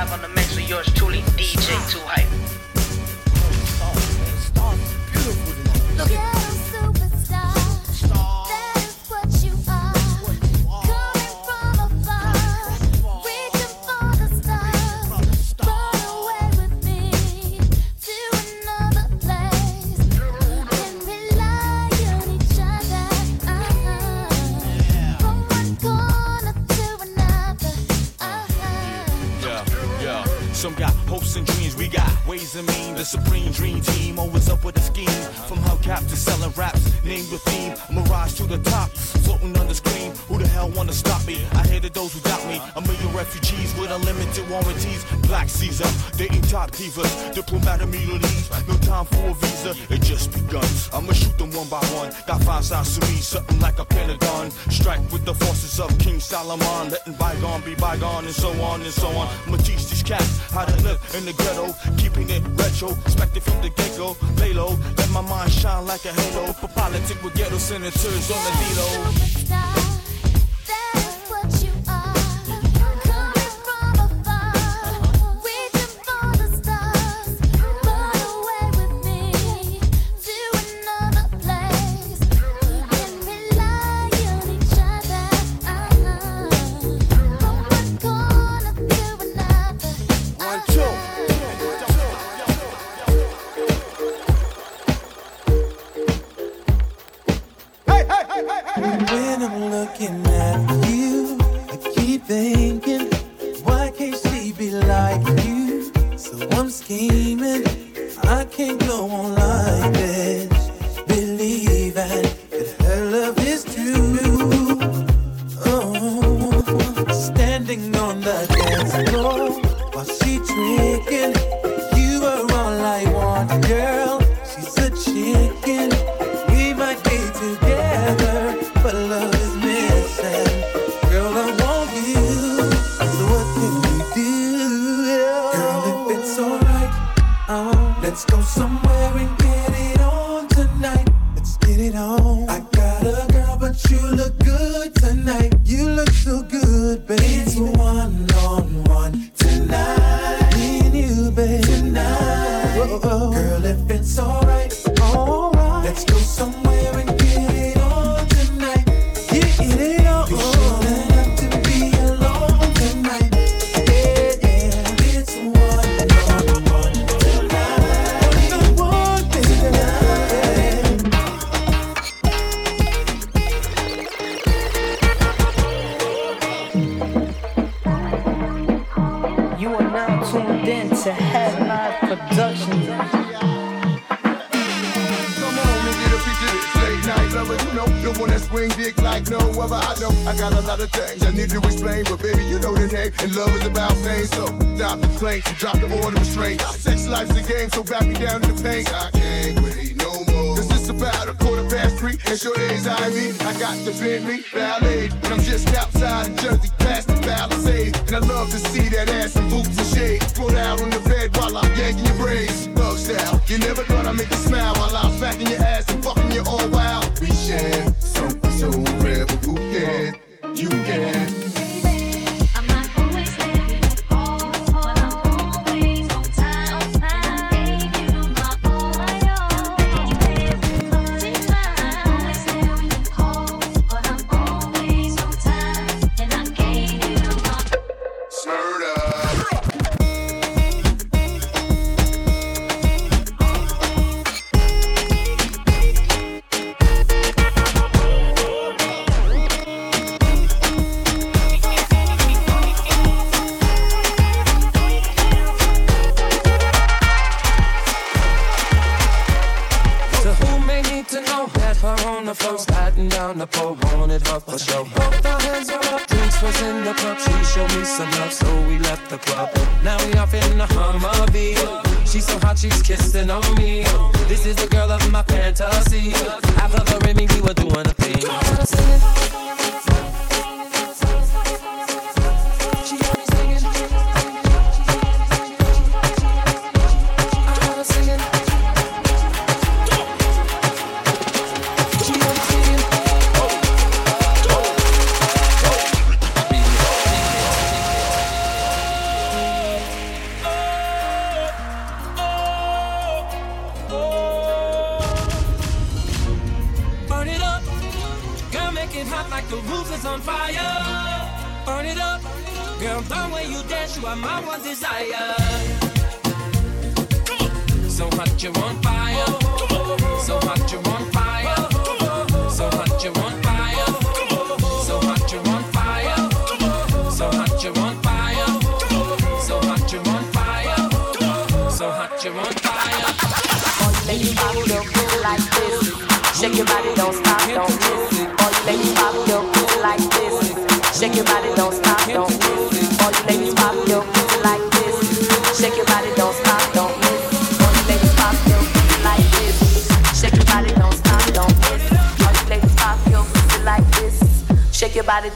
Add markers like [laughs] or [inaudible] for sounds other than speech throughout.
live on the mix with yours truly, DJ Too Hype. Look at The supreme dream team always up with a scheme. From hubcap to selling raps, name the theme. Mirage to the top, floating on the screen. Who the hell wanna stop me? I hated those who doubt me. A million refugees with unlimited warranties. Black Caesar, dating top divas, diplomatic immunities. No time for a visa, it just begun. I'ma shoot them one by one. Got five sides to me, something like a pentagon. Strike with the forces of King Solomon, letting bygone be bygone, and so on and so on. I'ma teach these cats how to live in the ghetto, keeping it retro, expected from the get-go. Lay low, let my mind shine like a halo. For politics with ghetto senators on the needle. to explain, but baby, you know the name. And love is about pain, so stop the complaints and drop the order of restraint. Sex life's a game, so back me down to the paint. I can't wait no more. Cause it's about a quarter past three, and sure days I mean, I got the Bentley Ballet, and I'm just outside of Jersey, past the Palisades. And I love to see that ass and boots and shade. Throw out on the bed while I'm yanking your braids. bug style, you never thought I'd make you smile while I'm smacking your ass and fucking you all wild. We share something so rare, but who cares? you get.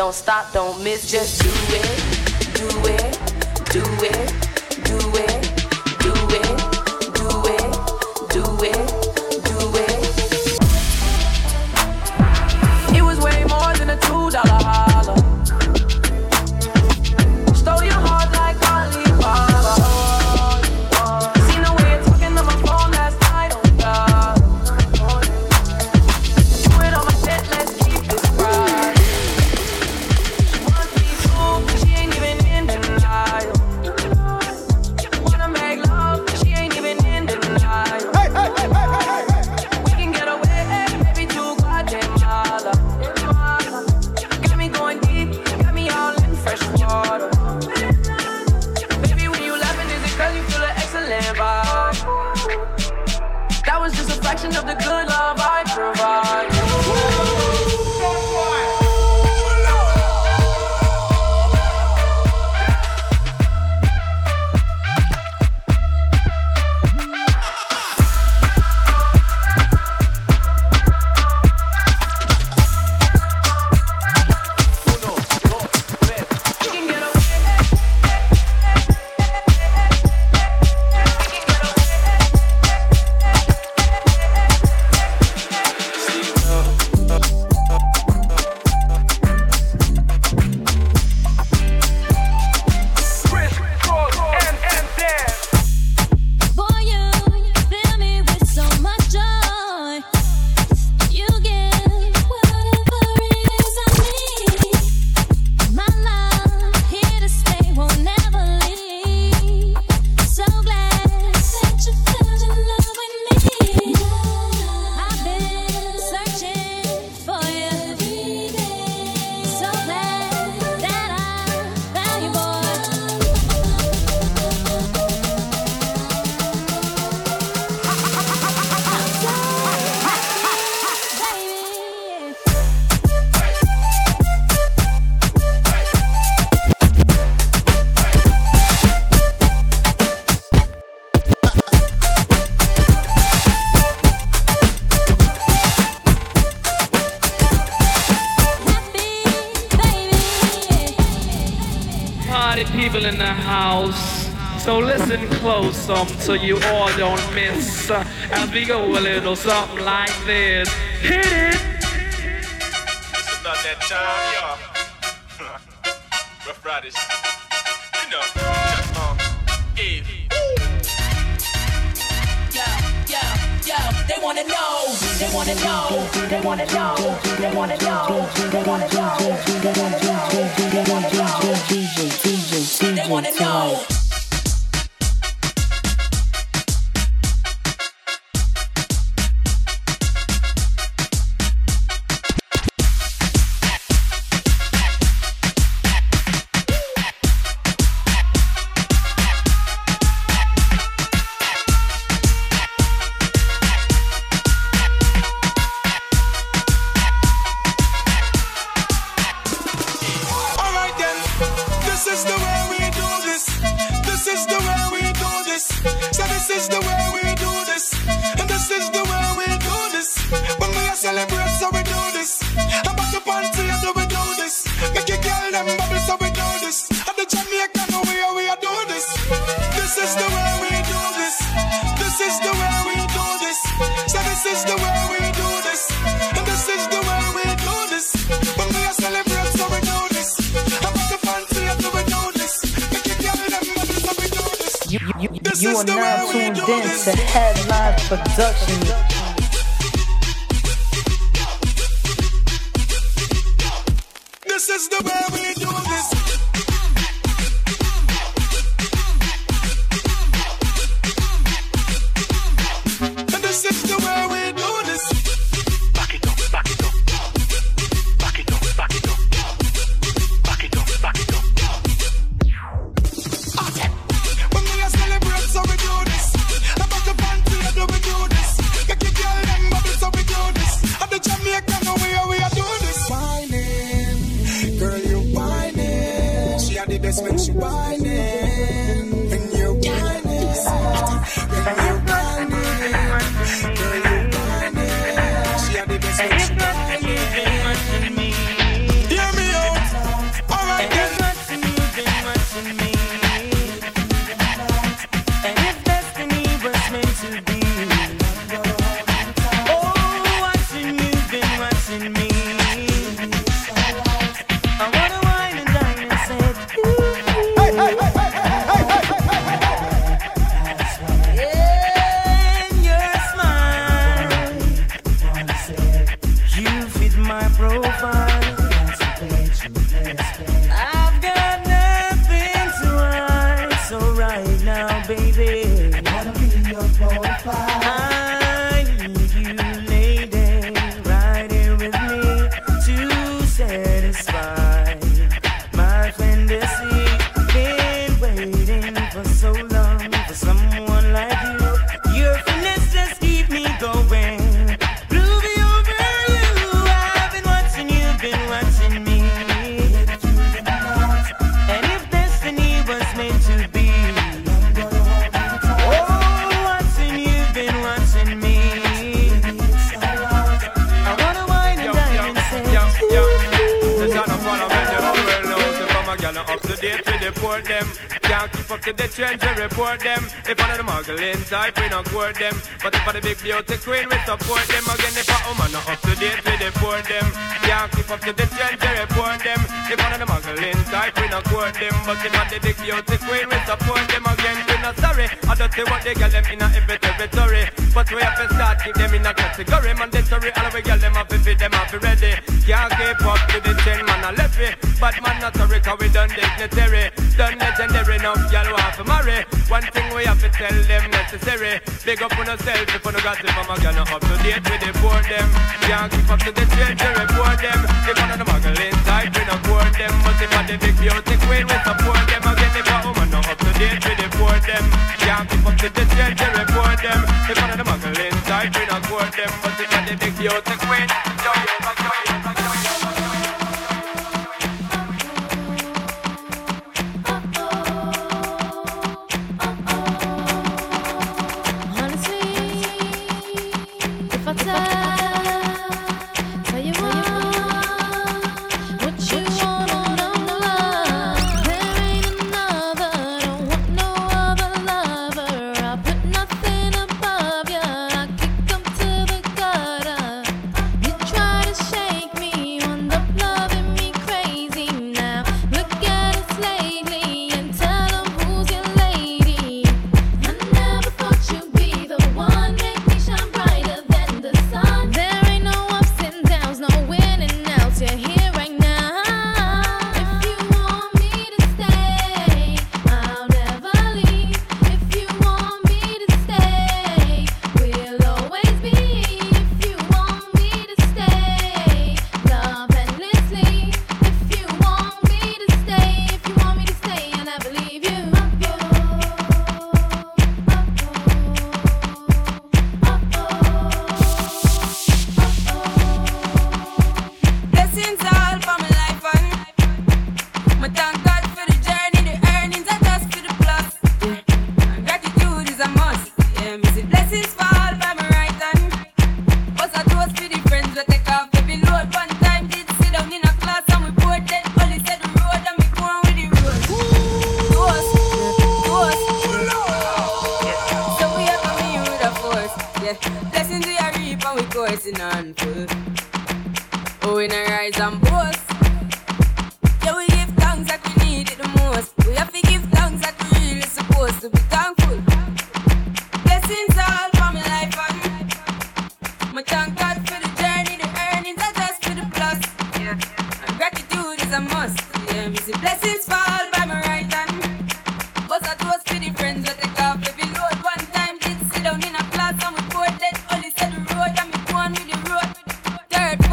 don't stop, don't miss, just do it, do it, do it. awesome so you all don't miss as we go a little something like this. Hit it! It's about that time, y'all. [laughs] Ruff Ryders. You know, just on Eve. Yo, yo, they wanna know, they wanna know, they wanna know, they wanna know, they wanna know, they wanna know, they wanna know, they wanna know. Girl, them bubble, so we do this. At the Jamaican way, we do this. This is the way we do this. This is the way we do this. So this is the way we do this. And this is the way we do this. When we are celebrate, so we do this. I'm the fancy, so we do this. Make it girl, them bubble, so we do this. You, you, you, this you is are now tuned in to Headline Productions. A up to date, we deport them. Can't keep up to the trends, we report them. If one of the muggling type, we not court them. But if for the big beauty queen, we support them. Again, if a woman not up to date, we deport them. Can't keep up to the trends, we report them. If one of the muggling type, we not court them. But if for the big beauty queen, we support them. Again, we not sorry. I don't see what they get them in a every territory. But we have to start keep them in a category. Mandatory, all we get them up if them up ready. Can't keep up to the trend, man, I left it. But man, not sorry, cause we done dignitary. Done legendary, now y'all want to marry. One thing we have to tell them necessary. Big up on yourself if you no got it from a girl, not up to date with the board them. Can't keep up to the trend, we report them. If one of the muggling type, we not court them. But if one the big beauty queen, we support them. Again, if a woman not up to date with the board them. Can't keep up to the trend, we report them. If one of the muggling type, we not court them. But if one the big beauty queen,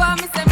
Only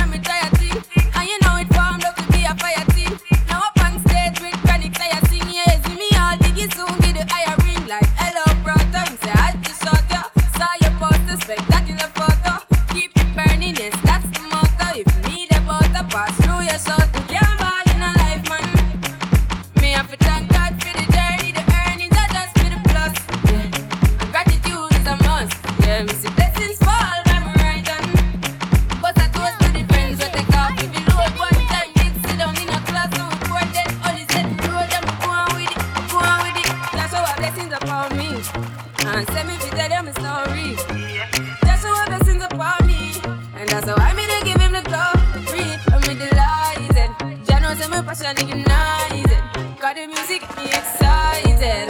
and my passion ignited. Got the music excited.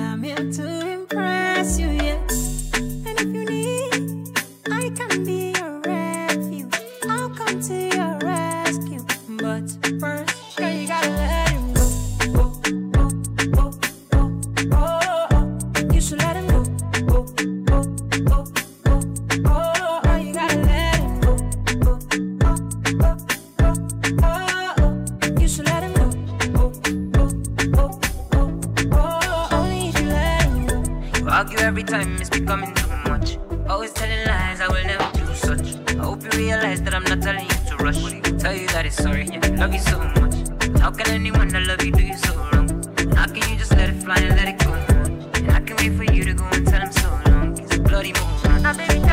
I'm here to Now baby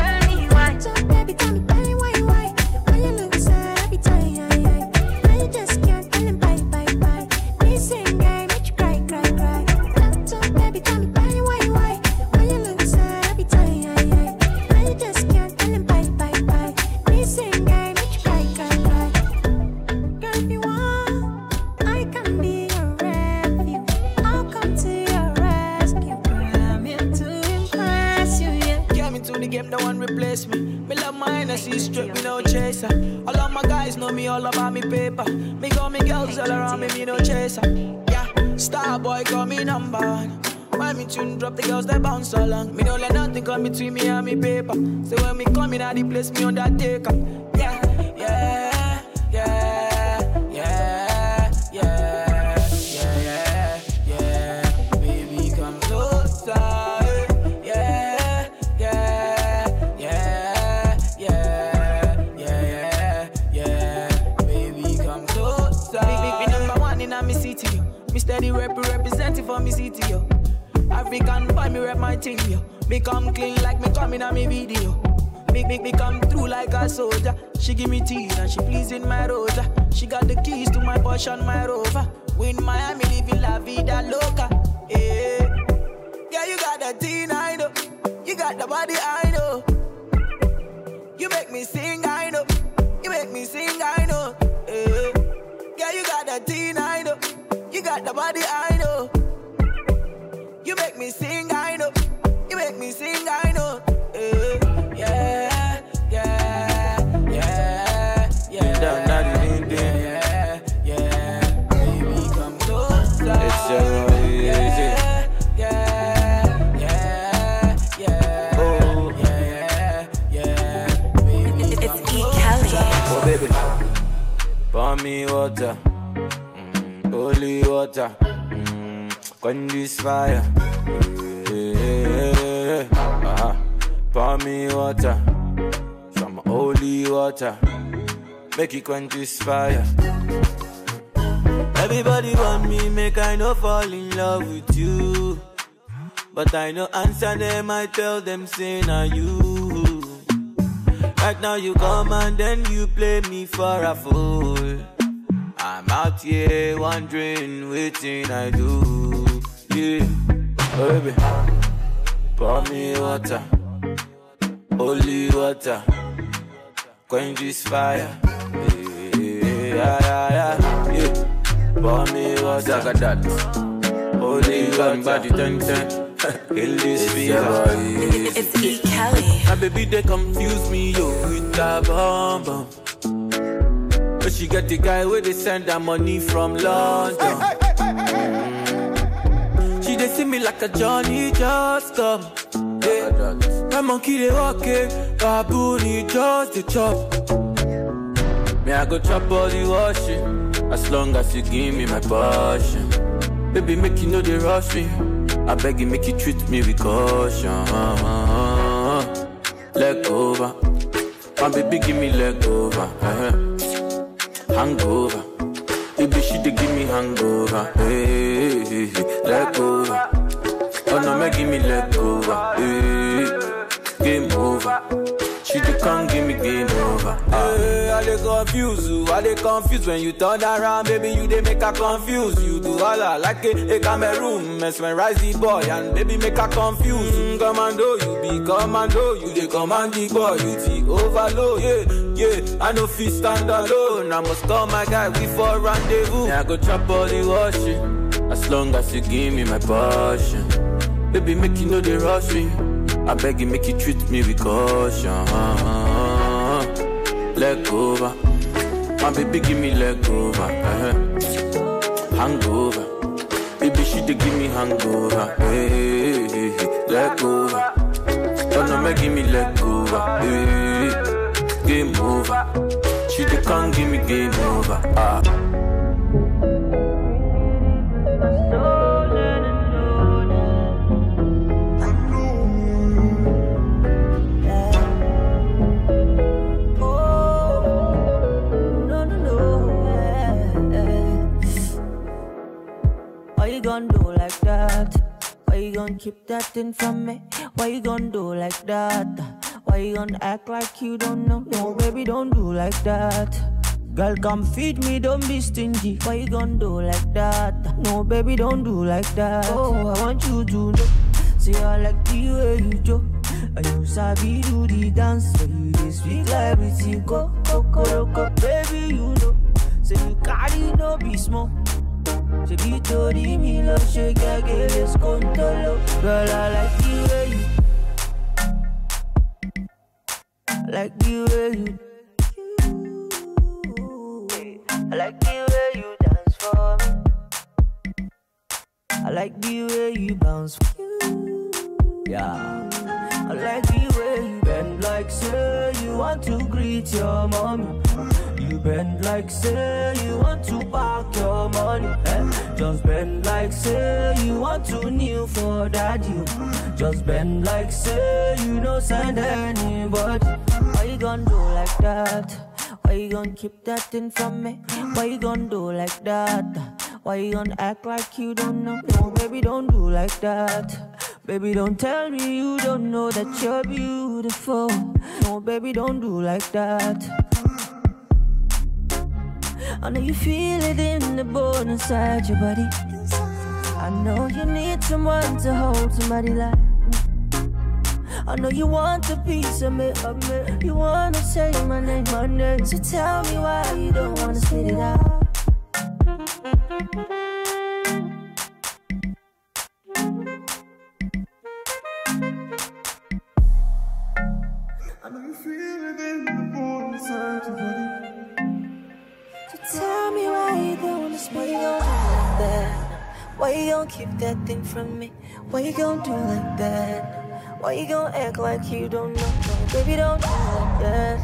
between me and me paper. So when me come in, at the place me undertaker. Me come clean like me coming on me video. Make make me come through like a soldier. She give me teeth and she pleasing my rosa. She got the keys to my Porsche my Rover. We in Miami living la vida loca. Yeah, yeah, you got the teen I know. You got the body I know. You make me sing I know. You make me sing I know. Yeah, yeah you got the teen I know. You got the body I know. Gun this fire. Hey, uh-huh. Pour me water from holy water. Make it quench this fire. Everybody want me, make I no fall in love with you. But I no answer them, I tell them, say, now you. Right now you come and then you play me for a fool. I'm out here wondering, waiting I do. Yeah, oh, baby, pour me water, holy water, quench this fire. Yeah, yeah, yeah, yeah. Pour me water, got that. Holy water, body ten ten. [laughs] Kill this fever. It's E. Kelly. My baby they confuse me yo with that bomb bomb. But she get the guy where they send her money from London. Mm. She they see me like a Johnny just come. Yeah. My monkey they walk it, baboon he just the chop. Me I go chop all the washing, as long as you give me my passion. Baby make you know they rush me. I beg you, make you treat me with caution. Leg over. My baby, give me leg over. Hangover. Baby, she dey give me hangover. Eh, eh, eh, hey, hey, hey. leg over. Oh no, make give me let go. Hey, game over. She just can't give me game over. Hey, I dey confuse you, I dey confuse when you turn around, baby. You dey make her confuse. You do all I like a, a Cameroon, mesmerize the boy and baby make her confuse. Mm, commando, you be commando, you dey command the boy, you the overload. Yeah, yeah, I no fit stand alone. I must call my guy, we for rendezvous. Yeah, I go chop all the washing, as long as you give me my passion. Baby, make you know they rush me. I beg you, make you treat me with caution. Leg over. My baby, give me leg over. uh Hangover. Baby, she dey give me hangover. Hey, hey, hey. leg over. Don't know me, give me leg over. Hey, game over. She dey come give me game over. Ah. You gonna do like that? Why you gonna keep that thing from me? Why you gonna do like that? Why you gonna act like you don't know? No, baby, don't do like that. Girl, come feed me, don't be stingy. Why you gonna do like that? No, baby, don't do like that. Oh, I want you to know. See, I like the way you joke. And you sabi do the dance. So you dey speak like everything. Go, go, go, go, go. Baby, you know. Say you carry no be small. Ṣebí torí mi ló ṣe gẹ́gẹ́ lè skóńtóló. Girl, I like the way you. Like the way you. I like the way you dance for me. I like the way you bounce. Yeah. I like the way you bend like say you want to greet your mommy. Bend like say you want to park your money. Eh? Just bend like say you want to kneel for daddy. Just bend like say you don't send anybody. Why you gonna do like that? Why you gonna keep that thing from me? Why you gonna do like that? Why you gonna act like you don't know? No, baby, don't do like that. Baby, don't tell me you don't know that you're beautiful. No, baby, don't do like that. I know you feel it in the bone inside your body. I know you need someone to hold somebody like. I know you want a piece of me, of me. You wanna say my name, my name. So tell me why you don't wanna spit it out. Keep that thing from me? Why you gon' do like that? Why you gon' act like you don't know? No, baby, don't do like that.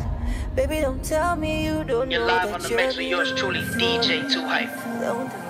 Baby, don't tell me you don't You're know live that on the mix with yours truly. DJ Too Hype.